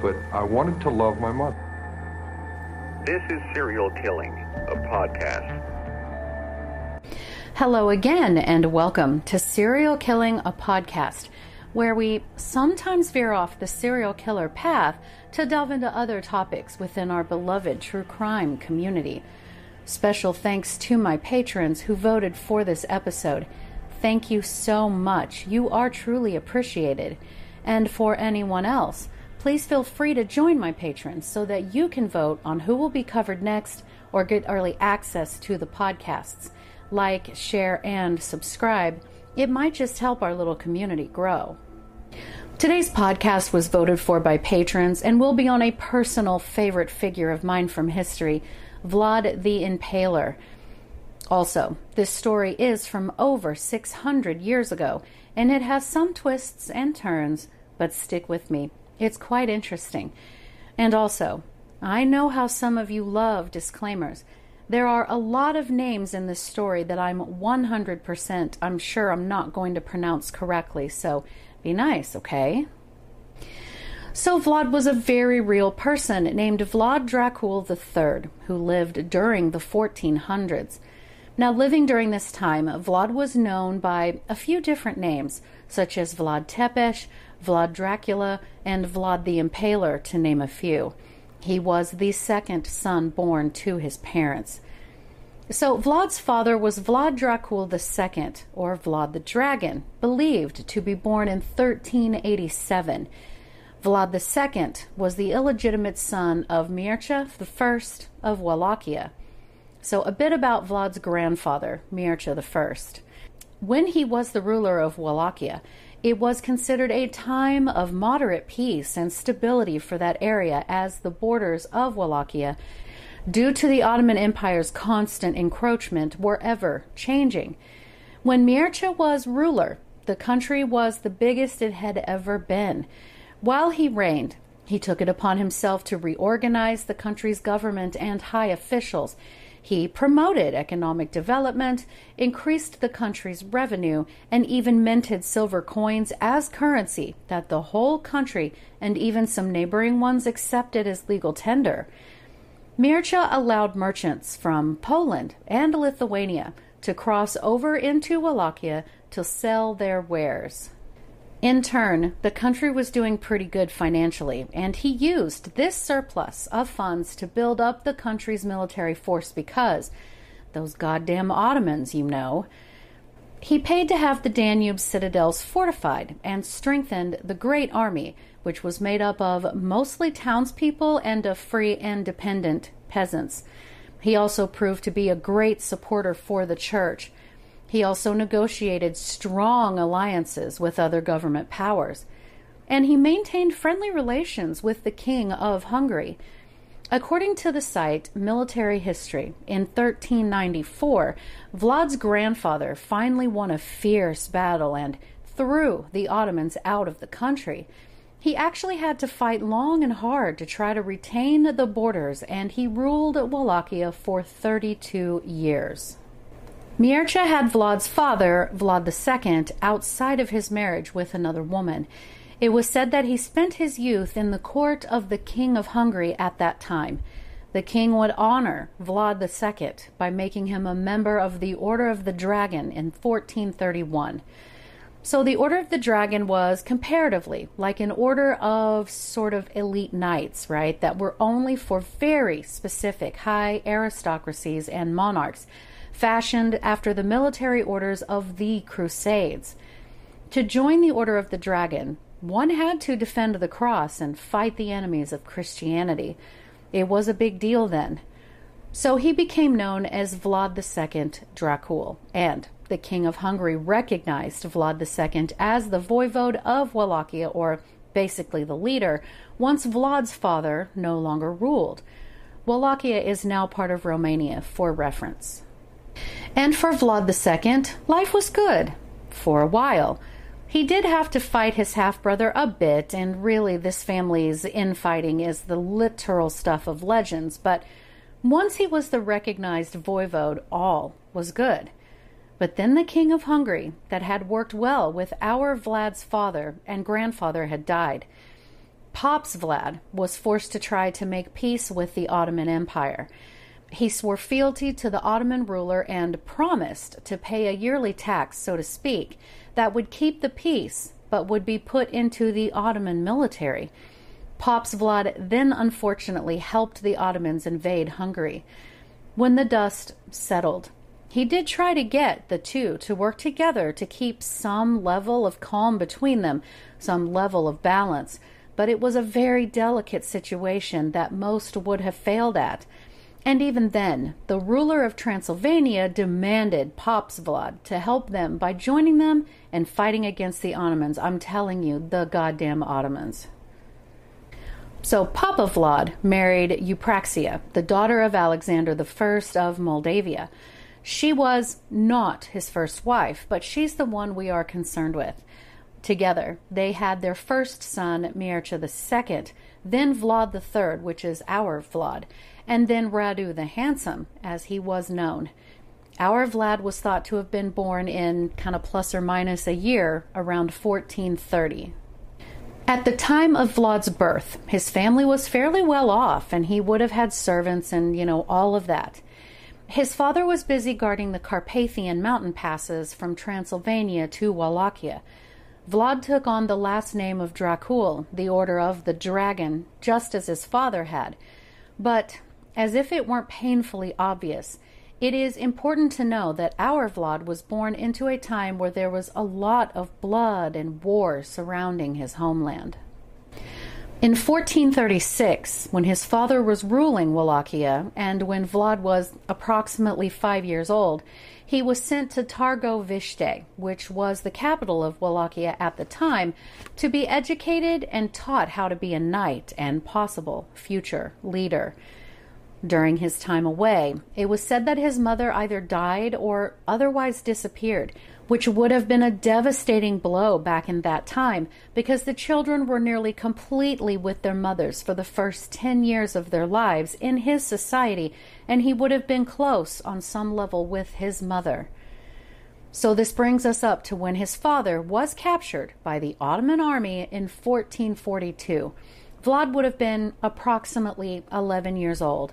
but I wanted to love my mother. This is Serial Killing, a podcast. Hello again, and welcome to Serial Killing, a podcast, where we sometimes veer off the serial killer path to delve into other topics within our beloved true crime community. Special thanks to my patrons who voted for this episode. Thank you so much. You are truly appreciated. And for anyone else, please feel free to join my patrons so that you can vote on who will be covered next or get early access to the podcasts. Like, share, and subscribe. It might just help our little community grow. Today's podcast was voted for by patrons and will be on a personal favorite figure of mine from history, Vlad the Impaler. Also, this story is from over 600 years ago, and it has some twists and turns, but stick with me. It's quite interesting. And also, I know how some of you love disclaimers. There are a lot of names in this story that I'm 100% I'm sure I'm not going to pronounce correctly, so be nice, okay? So, Vlad was a very real person named Vlad Dracul III, who lived during the 1400s. Now, living during this time, Vlad was known by a few different names, such as Vlad Tepes, Vlad Dracula, and Vlad the Impaler, to name a few. He was the second son born to his parents. So, Vlad's father was Vlad Dracul II, or Vlad the Dragon, believed to be born in 1387. Vlad II was the illegitimate son of Mircea I of Wallachia. So, a bit about Vlad's grandfather, Mircea I. When he was the ruler of Wallachia, it was considered a time of moderate peace and stability for that area as the borders of Wallachia, due to the Ottoman Empire's constant encroachment, were ever changing. When Mircea was ruler, the country was the biggest it had ever been. While he reigned, he took it upon himself to reorganize the country's government and high officials. He promoted economic development, increased the country's revenue, and even minted silver coins as currency that the whole country and even some neighboring ones accepted as legal tender. Mircea allowed merchants from Poland and Lithuania to cross over into Wallachia to sell their wares. In turn, the country was doing pretty good financially, and he used this surplus of funds to build up the country's military force because those goddamn Ottomans, you know. He paid to have the Danube citadels fortified and strengthened the Great Army, which was made up of mostly townspeople and of free and dependent peasants. He also proved to be a great supporter for the church he also negotiated strong alliances with other government powers, and he maintained friendly relations with the King of Hungary. According to the site Military History, in 1394, Vlad's grandfather finally won a fierce battle and threw the Ottomans out of the country. He actually had to fight long and hard to try to retain the borders, and he ruled Wallachia for 32 years. Mircea had Vlad's father, Vlad II, outside of his marriage with another woman. It was said that he spent his youth in the court of the King of Hungary at that time. The king would honor Vlad II by making him a member of the Order of the Dragon in 1431. So the Order of the Dragon was comparatively like an order of sort of elite knights, right? That were only for very specific high aristocracies and monarchs fashioned after the military orders of the Crusades. To join the Order of the Dragon, one had to defend the cross and fight the enemies of Christianity. It was a big deal then. So he became known as Vlad II Dracul, and the King of Hungary recognized Vlad II as the voivode of Wallachia, or basically the leader, once Vlad's father no longer ruled. Wallachia is now part of Romania, for reference. And for Vlad II, life was good for a while. He did have to fight his half brother a bit, and really, this family's infighting is the literal stuff of legends, but once he was the recognized voivode, all was good. But then the king of Hungary, that had worked well with our Vlad's father and grandfather, had died. Pops Vlad was forced to try to make peace with the Ottoman Empire. He swore fealty to the Ottoman ruler and promised to pay a yearly tax, so to speak, that would keep the peace but would be put into the Ottoman military. Pops Vlad then unfortunately helped the Ottomans invade Hungary. When the dust settled, he did try to get the two to work together to keep some level of calm between them, some level of balance, but it was a very delicate situation that most would have failed at. And even then, the ruler of Transylvania demanded Pops Vlad to help them by joining them and fighting against the Ottomans. I'm telling you, the goddamn Ottomans. So Papa Vlad married Eupraxia, the daughter of Alexander I of Moldavia. She was not his first wife, but she's the one we are concerned with. Together, they had their first son, Mircea II, then Vlad III, which is our Vlad, and then Radu the Handsome, as he was known. Our Vlad was thought to have been born in kind of plus or minus a year around 1430. At the time of Vlad's birth, his family was fairly well off and he would have had servants and, you know, all of that. His father was busy guarding the Carpathian mountain passes from Transylvania to Wallachia. Vlad took on the last name of Dracul, the order of the dragon, just as his father had. But, as if it weren't painfully obvious, it is important to know that our Vlad was born into a time where there was a lot of blood and war surrounding his homeland. In 1436, when his father was ruling Wallachia and when Vlad was approximately five years old, he was sent to Targoviste, which was the capital of Wallachia at the time, to be educated and taught how to be a knight and possible future leader during his time away. It was said that his mother either died or otherwise disappeared, which would have been a devastating blow back in that time because the children were nearly completely with their mothers for the first 10 years of their lives in his society, and he would have been close on some level with his mother. So, this brings us up to when his father was captured by the Ottoman army in 1442. Vlad would have been approximately 11 years old.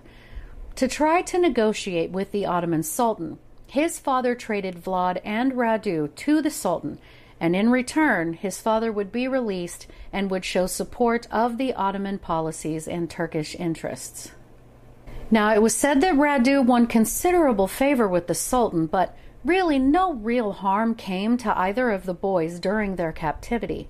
To try to negotiate with the Ottoman Sultan, his father traded Vlad and Radu to the Sultan, and in return, his father would be released and would show support of the Ottoman policies and Turkish interests. Now, it was said that Radu won considerable favor with the Sultan, but really no real harm came to either of the boys during their captivity.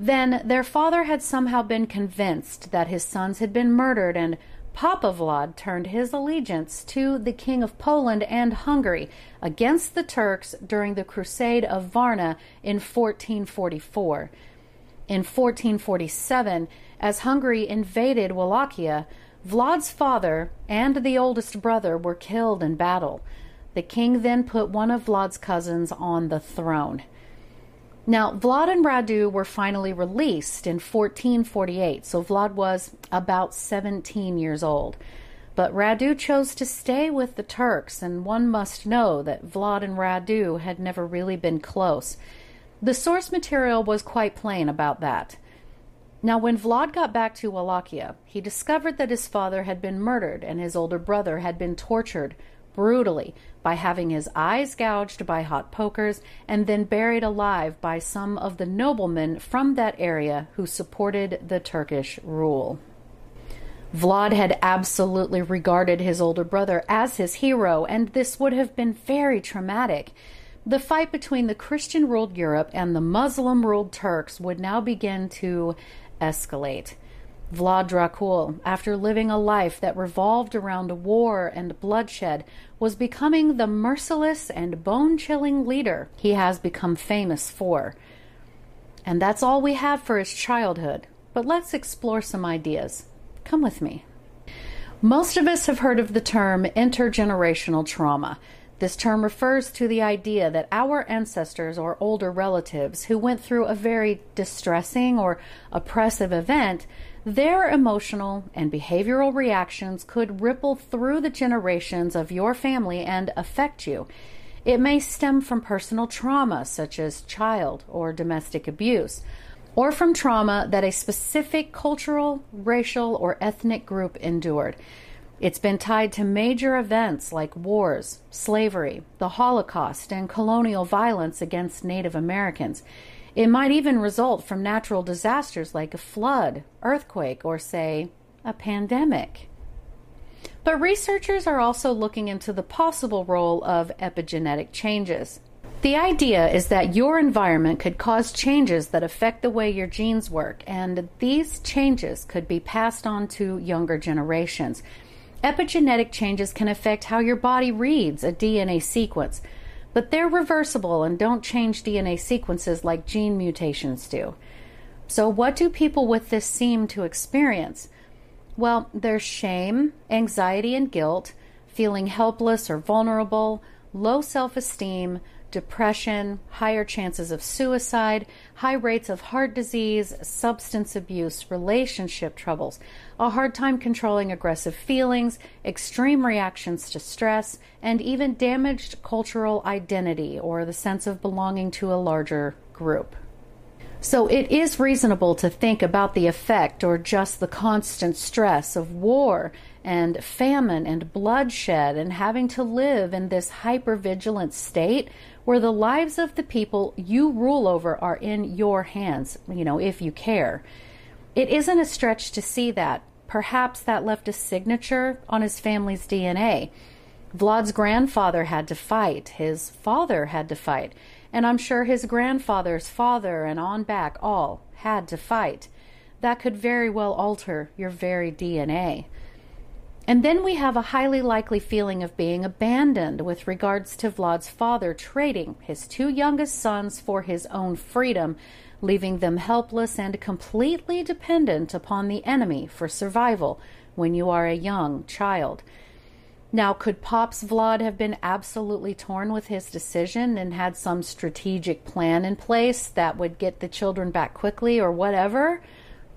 Then their father had somehow been convinced that his sons had been murdered, and Papa Vlad turned his allegiance to the King of Poland and Hungary against the Turks during the Crusade of Varna in 1444. In 1447, as Hungary invaded Wallachia, Vlad's father and the oldest brother were killed in battle. The king then put one of Vlad's cousins on the throne. Now, Vlad and Radu were finally released in 1448, so Vlad was about 17 years old. But Radu chose to stay with the Turks, and one must know that Vlad and Radu had never really been close. The source material was quite plain about that. Now, when Vlad got back to Wallachia, he discovered that his father had been murdered and his older brother had been tortured brutally by having his eyes gouged by hot pokers and then buried alive by some of the noblemen from that area who supported the Turkish rule. Vlad had absolutely regarded his older brother as his hero, and this would have been very traumatic. The fight between the Christian ruled Europe and the Muslim ruled Turks would now begin to escalate. Vlad Dracul, after living a life that revolved around war and bloodshed, was becoming the merciless and bone chilling leader he has become famous for. And that's all we have for his childhood. But let's explore some ideas. Come with me. Most of us have heard of the term intergenerational trauma. This term refers to the idea that our ancestors or older relatives who went through a very distressing or oppressive event, their emotional and behavioral reactions could ripple through the generations of your family and affect you. It may stem from personal trauma, such as child or domestic abuse, or from trauma that a specific cultural, racial, or ethnic group endured. It's been tied to major events like wars, slavery, the Holocaust, and colonial violence against Native Americans. It might even result from natural disasters like a flood, earthquake, or, say, a pandemic. But researchers are also looking into the possible role of epigenetic changes. The idea is that your environment could cause changes that affect the way your genes work, and these changes could be passed on to younger generations. Epigenetic changes can affect how your body reads a DNA sequence, but they're reversible and don't change DNA sequences like gene mutations do. So, what do people with this seem to experience? Well, there's shame, anxiety, and guilt, feeling helpless or vulnerable, low self esteem, depression, higher chances of suicide, high rates of heart disease, substance abuse, relationship troubles, a hard time controlling aggressive feelings, extreme reactions to stress, and even damaged cultural identity or the sense of belonging to a larger group. So it is reasonable to think about the effect or just the constant stress of war and famine and bloodshed and having to live in this hypervigilant state where the lives of the people you rule over are in your hands, you know, if you care. It isn't a stretch to see that. Perhaps that left a signature on his family's DNA. Vlad's grandfather had to fight, his father had to fight, and I'm sure his grandfather's father and on back all had to fight. That could very well alter your very DNA. And then we have a highly likely feeling of being abandoned with regards to Vlad's father trading his two youngest sons for his own freedom, leaving them helpless and completely dependent upon the enemy for survival when you are a young child. Now, could Pops Vlad have been absolutely torn with his decision and had some strategic plan in place that would get the children back quickly or whatever?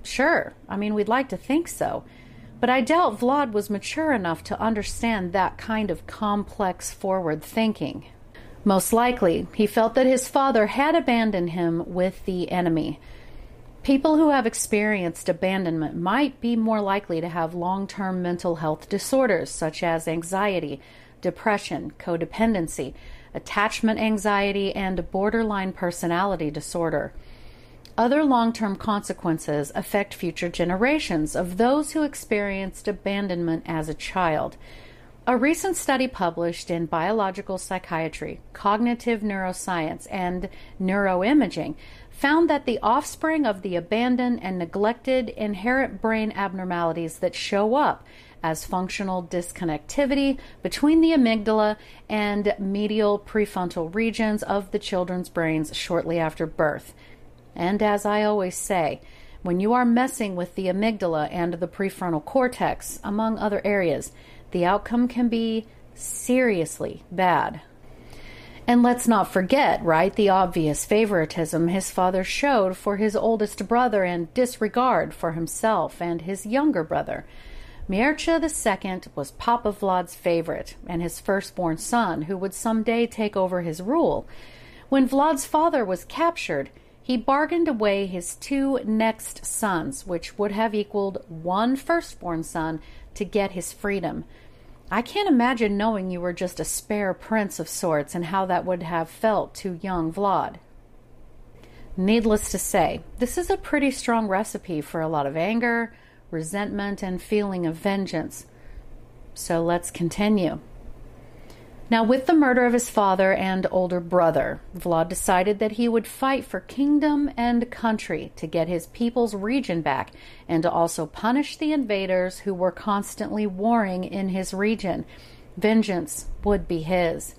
Sure. I mean, we'd like to think so. But I doubt Vlad was mature enough to understand that kind of complex forward thinking. Most likely, he felt that his father had abandoned him with the enemy. People who have experienced abandonment might be more likely to have long term mental health disorders such as anxiety, depression, codependency, attachment anxiety, and borderline personality disorder. Other long term consequences affect future generations of those who experienced abandonment as a child. A recent study published in Biological Psychiatry, Cognitive Neuroscience, and Neuroimaging found that the offspring of the abandoned and neglected inherit brain abnormalities that show up as functional disconnectivity between the amygdala and medial prefrontal regions of the children's brains shortly after birth. And as I always say, when you are messing with the amygdala and the prefrontal cortex, among other areas, the outcome can be seriously bad. And let's not forget, right, the obvious favoritism his father showed for his oldest brother and disregard for himself and his younger brother. Mircea II was Papa Vlad's favorite and his firstborn son, who would someday take over his rule. When Vlad's father was captured, he bargained away his two next sons, which would have equaled one firstborn son, to get his freedom. I can't imagine knowing you were just a spare prince of sorts and how that would have felt to young Vlad. Needless to say, this is a pretty strong recipe for a lot of anger, resentment, and feeling of vengeance. So let's continue. Now, with the murder of his father and older brother, Vlad decided that he would fight for kingdom and country to get his people's region back and to also punish the invaders who were constantly warring in his region. Vengeance would be his.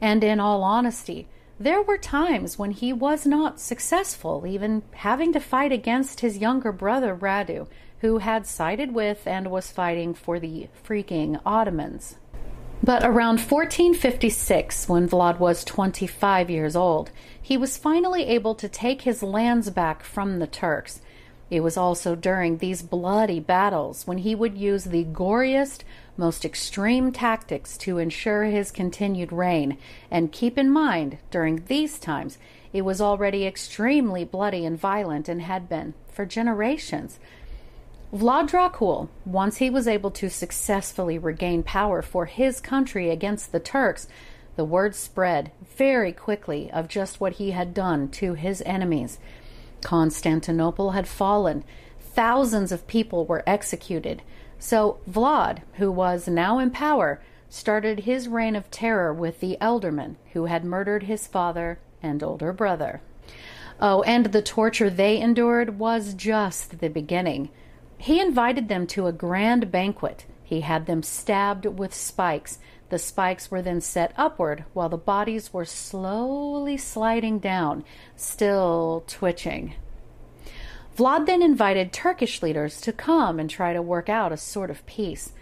And in all honesty, there were times when he was not successful, even having to fight against his younger brother Radu, who had sided with and was fighting for the freaking Ottomans. But around 1456, when Vlad was 25 years old, he was finally able to take his lands back from the Turks. It was also during these bloody battles when he would use the goriest, most extreme tactics to ensure his continued reign. And keep in mind, during these times, it was already extremely bloody and violent and had been for generations. Vlad Dracul, once he was able to successfully regain power for his country against the Turks, the word spread very quickly of just what he had done to his enemies. Constantinople had fallen, thousands of people were executed. So Vlad, who was now in power, started his reign of terror with the ealdormen who had murdered his father and older brother. Oh, and the torture they endured was just the beginning. He invited them to a grand banquet. He had them stabbed with spikes. The spikes were then set upward while the bodies were slowly sliding down, still twitching. Vlad then invited Turkish leaders to come and try to work out a sort of peace.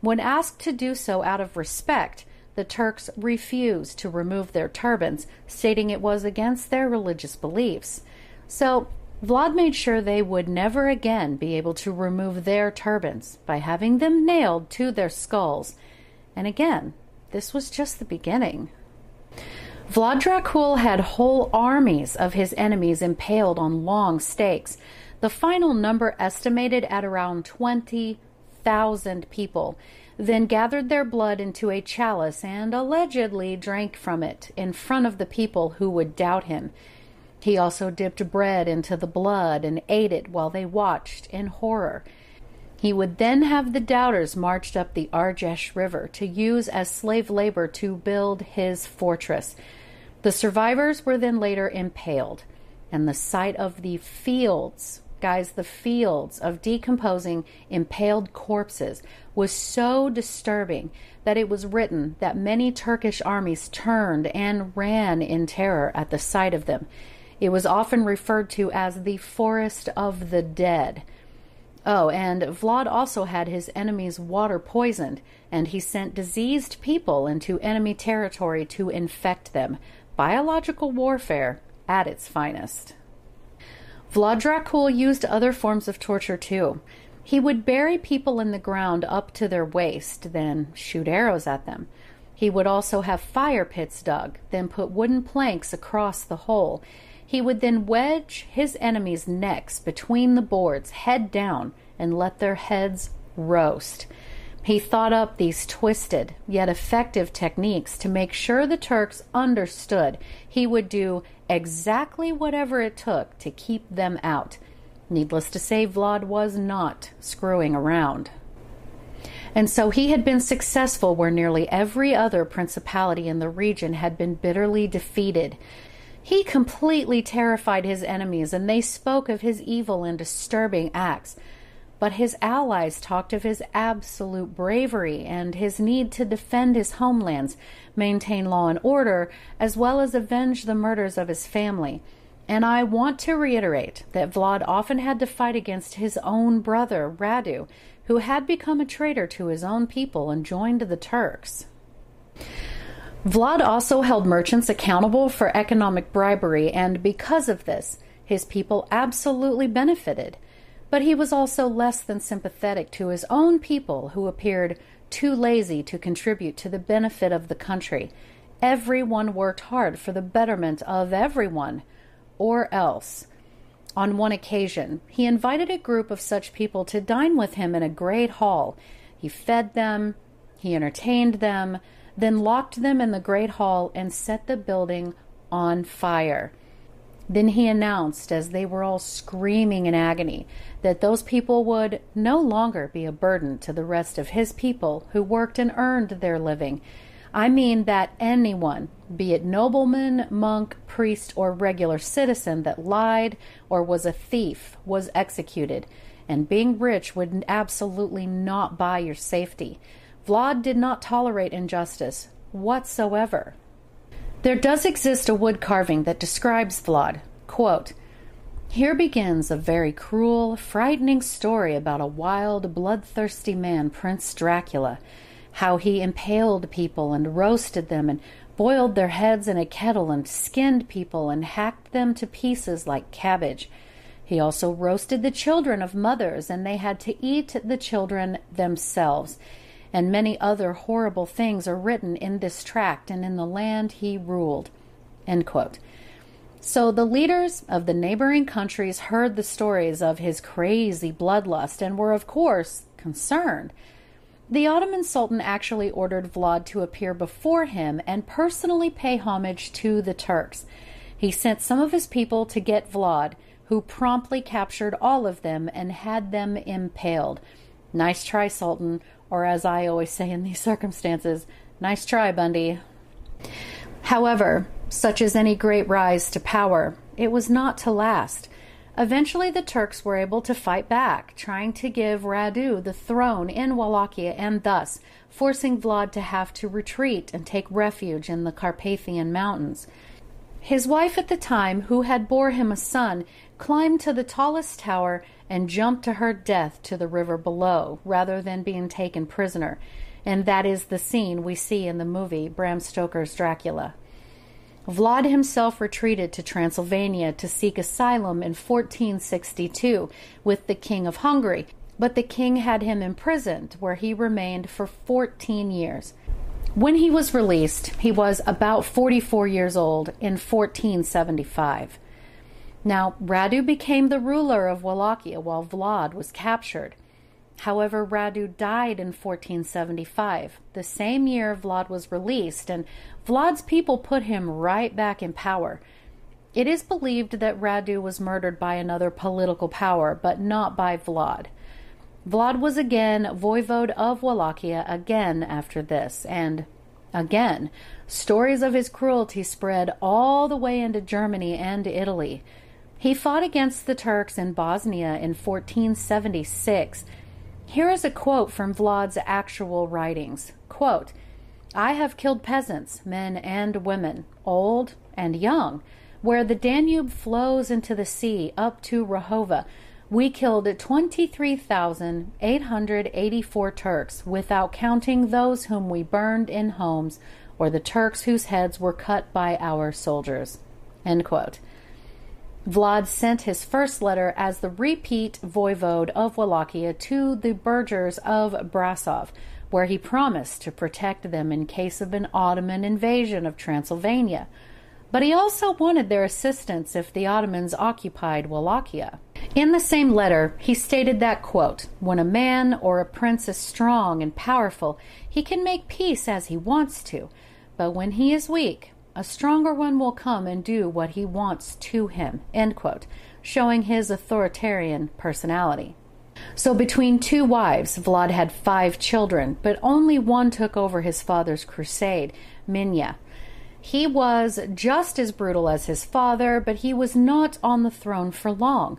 When asked to do so out of respect, the Turks refused to remove their turbans, stating it was against their religious beliefs. So Vlad made sure they would never again be able to remove their turbans by having them nailed to their skulls. And again, this was just the beginning. Vlad Dracul had whole armies of his enemies impaled on long stakes, the final number estimated at around 20,000 people, then gathered their blood into a chalice and allegedly drank from it in front of the people who would doubt him. He also dipped bread into the blood and ate it while they watched in horror. He would then have the doubters marched up the Argesh River to use as slave labor to build his fortress. The survivors were then later impaled, and the sight of the fields, guys, the fields of decomposing, impaled corpses was so disturbing that it was written that many Turkish armies turned and ran in terror at the sight of them. It was often referred to as the Forest of the Dead. Oh, and Vlad also had his enemies' water poisoned, and he sent diseased people into enemy territory to infect them. Biological warfare at its finest. Vlad Dracul used other forms of torture too. He would bury people in the ground up to their waist, then shoot arrows at them. He would also have fire pits dug, then put wooden planks across the hole. He would then wedge his enemies' necks between the boards, head down, and let their heads roast. He thought up these twisted yet effective techniques to make sure the Turks understood he would do exactly whatever it took to keep them out. Needless to say, Vlad was not screwing around. And so he had been successful where nearly every other principality in the region had been bitterly defeated. He completely terrified his enemies, and they spoke of his evil and disturbing acts. But his allies talked of his absolute bravery and his need to defend his homelands, maintain law and order, as well as avenge the murders of his family. And I want to reiterate that Vlad often had to fight against his own brother, Radu, who had become a traitor to his own people and joined the Turks. Vlad also held merchants accountable for economic bribery, and because of this, his people absolutely benefited. But he was also less than sympathetic to his own people who appeared too lazy to contribute to the benefit of the country. Everyone worked hard for the betterment of everyone, or else. On one occasion, he invited a group of such people to dine with him in a great hall. He fed them, he entertained them, then locked them in the great hall and set the building on fire. Then he announced, as they were all screaming in agony, that those people would no longer be a burden to the rest of his people who worked and earned their living. I mean that anyone, be it nobleman, monk, priest, or regular citizen, that lied or was a thief was executed, and being rich would absolutely not buy your safety. Vlad did not tolerate injustice whatsoever. There does exist a wood carving that describes Vlad. Quote, here begins a very cruel, frightening story about a wild, bloodthirsty man, Prince Dracula. How he impaled people and roasted them and boiled their heads in a kettle and skinned people and hacked them to pieces like cabbage. He also roasted the children of mothers, and they had to eat the children themselves. And many other horrible things are written in this tract and in the land he ruled. End quote. So the leaders of the neighboring countries heard the stories of his crazy bloodlust and were, of course, concerned. The Ottoman Sultan actually ordered Vlad to appear before him and personally pay homage to the Turks. He sent some of his people to get Vlad, who promptly captured all of them and had them impaled. Nice try, Sultan, or as I always say in these circumstances, nice try, Bundy. However, such as any great rise to power, it was not to last. Eventually, the Turks were able to fight back, trying to give Radu the throne in Wallachia and thus forcing Vlad to have to retreat and take refuge in the Carpathian Mountains. His wife at the time, who had bore him a son, climbed to the tallest tower and jumped to her death to the river below, rather than being taken prisoner. And that is the scene we see in the movie Bram Stoker's Dracula. Vlad himself retreated to Transylvania to seek asylum in 1462 with the King of Hungary, but the king had him imprisoned, where he remained for 14 years. When he was released, he was about 44 years old in 1475. Now, Radu became the ruler of Wallachia while Vlad was captured. However, Radu died in 1475, the same year Vlad was released, and Vlad's people put him right back in power. It is believed that Radu was murdered by another political power, but not by Vlad. Vlad was again voivode of Wallachia again after this, and again, stories of his cruelty spread all the way into Germany and Italy. He fought against the Turks in Bosnia in 1476 here is a quote from Vlad's actual writings. Quote, I have killed peasants, men and women, old and young. Where the Danube flows into the sea up to Rahova, we killed 23,884 Turks, without counting those whom we burned in homes or the Turks whose heads were cut by our soldiers. Vlad sent his first letter as the repeat voivode of Wallachia to the burghers of Brasov, where he promised to protect them in case of an Ottoman invasion of Transylvania. But he also wanted their assistance if the Ottomans occupied Wallachia. In the same letter, he stated that, quote, When a man or a prince is strong and powerful, he can make peace as he wants to, but when he is weak, a stronger one will come and do what he wants to him, end quote, showing his authoritarian personality. So, between two wives, Vlad had five children, but only one took over his father's crusade, Mihnea. He was just as brutal as his father, but he was not on the throne for long.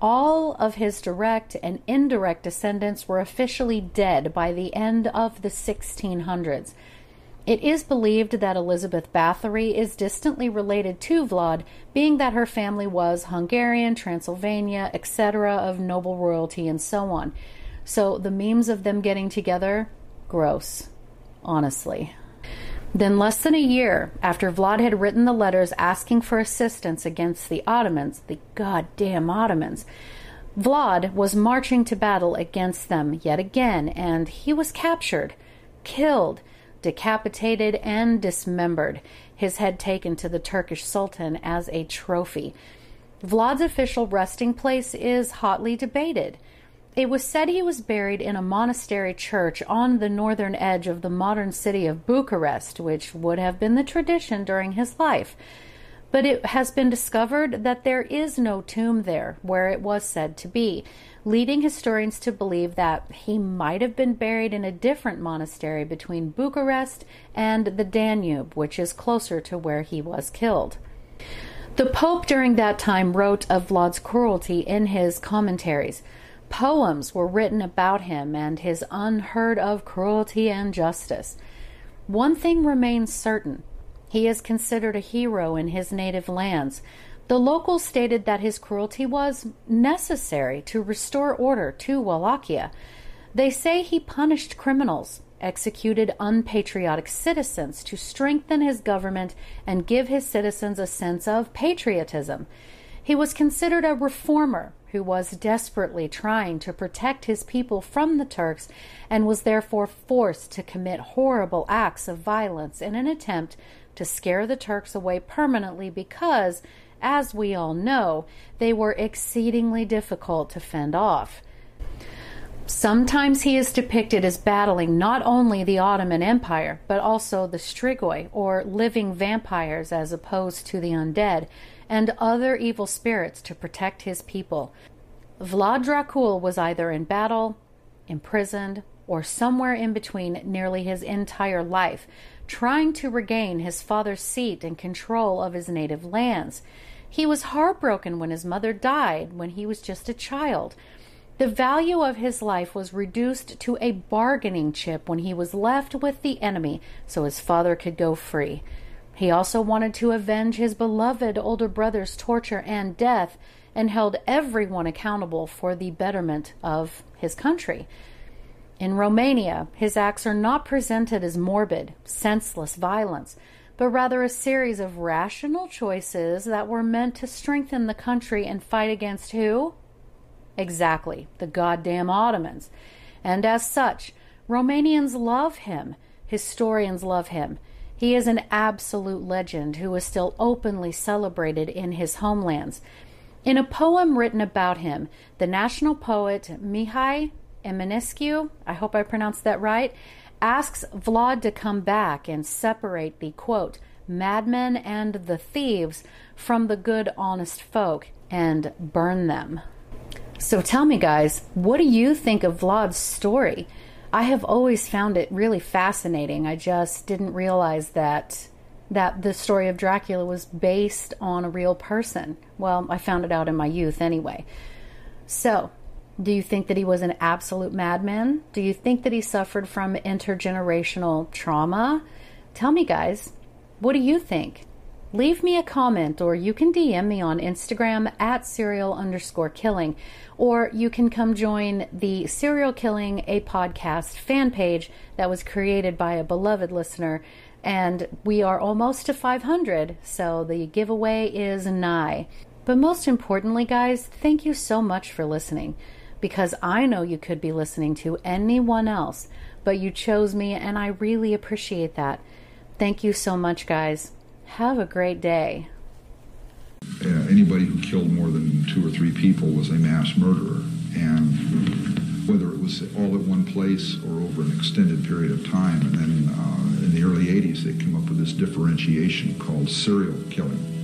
All of his direct and indirect descendants were officially dead by the end of the 1600s. It is believed that Elizabeth Bathory is distantly related to Vlad, being that her family was Hungarian, Transylvania, etc., of noble royalty, and so on. So the memes of them getting together, gross, honestly. Then, less than a year after Vlad had written the letters asking for assistance against the Ottomans, the goddamn Ottomans, Vlad was marching to battle against them yet again, and he was captured, killed, decapitated and dismembered, his head taken to the Turkish Sultan as a trophy. Vlad's official resting place is hotly debated. It was said he was buried in a monastery church on the northern edge of the modern city of Bucharest, which would have been the tradition during his life. But it has been discovered that there is no tomb there where it was said to be, leading historians to believe that he might have been buried in a different monastery between Bucharest and the Danube, which is closer to where he was killed. The Pope during that time wrote of Vlad's cruelty in his commentaries. Poems were written about him and his unheard of cruelty and justice. One thing remains certain He is considered a hero in his native lands. The locals stated that his cruelty was necessary to restore order to Wallachia. They say he punished criminals, executed unpatriotic citizens to strengthen his government and give his citizens a sense of patriotism. He was considered a reformer who was desperately trying to protect his people from the Turks and was therefore forced to commit horrible acts of violence in an attempt to scare the Turks away permanently because, as we all know, they were exceedingly difficult to fend off. Sometimes he is depicted as battling not only the Ottoman Empire, but also the Strigoi, or living vampires as opposed to the undead, and other evil spirits to protect his people. Vlad Dracul was either in battle, imprisoned, or somewhere in between nearly his entire life, trying to regain his father's seat and control of his native lands. He was heartbroken when his mother died when he was just a child. The value of his life was reduced to a bargaining chip when he was left with the enemy so his father could go free. He also wanted to avenge his beloved older brother's torture and death and held everyone accountable for the betterment of his country. In Romania, his acts are not presented as morbid, senseless violence, but rather a series of rational choices that were meant to strengthen the country and fight against who? Exactly, the goddamn Ottomans. And as such, Romanians love him, historians love him. He is an absolute legend who is still openly celebrated in his homelands. In a poem written about him, the national poet Mihai Eminescu, I hope I pronounced that right, asks Vlad to come back and separate the quote, madmen and the thieves from the good, honest folk and burn them. So tell me, guys, what do you think of Vlad's story? I have always found it really fascinating. I just didn't realize that that the story of Dracula was based on a real person. Well, I found it out in my youth anyway. So, do you think that he was an absolute madman? Do you think that he suffered from intergenerational trauma? Tell me, guys, what do you think? Leave me a comment or you can DM me on Instagram at serial underscore killing or you can come join the Serial Killing a Podcast fan page that was created by a beloved listener. And we are almost to 500, so the giveaway is nigh. But most importantly, guys, thank you so much for listening because I know you could be listening to anyone else, but you chose me, and I really appreciate that. Thank you so much, guys. Have a great day. Uh, anybody who killed more than two or three people was a mass murderer. And whether it was all at one place or over an extended period of time. And then uh, in the early 80s, they came up with this differentiation called serial killing.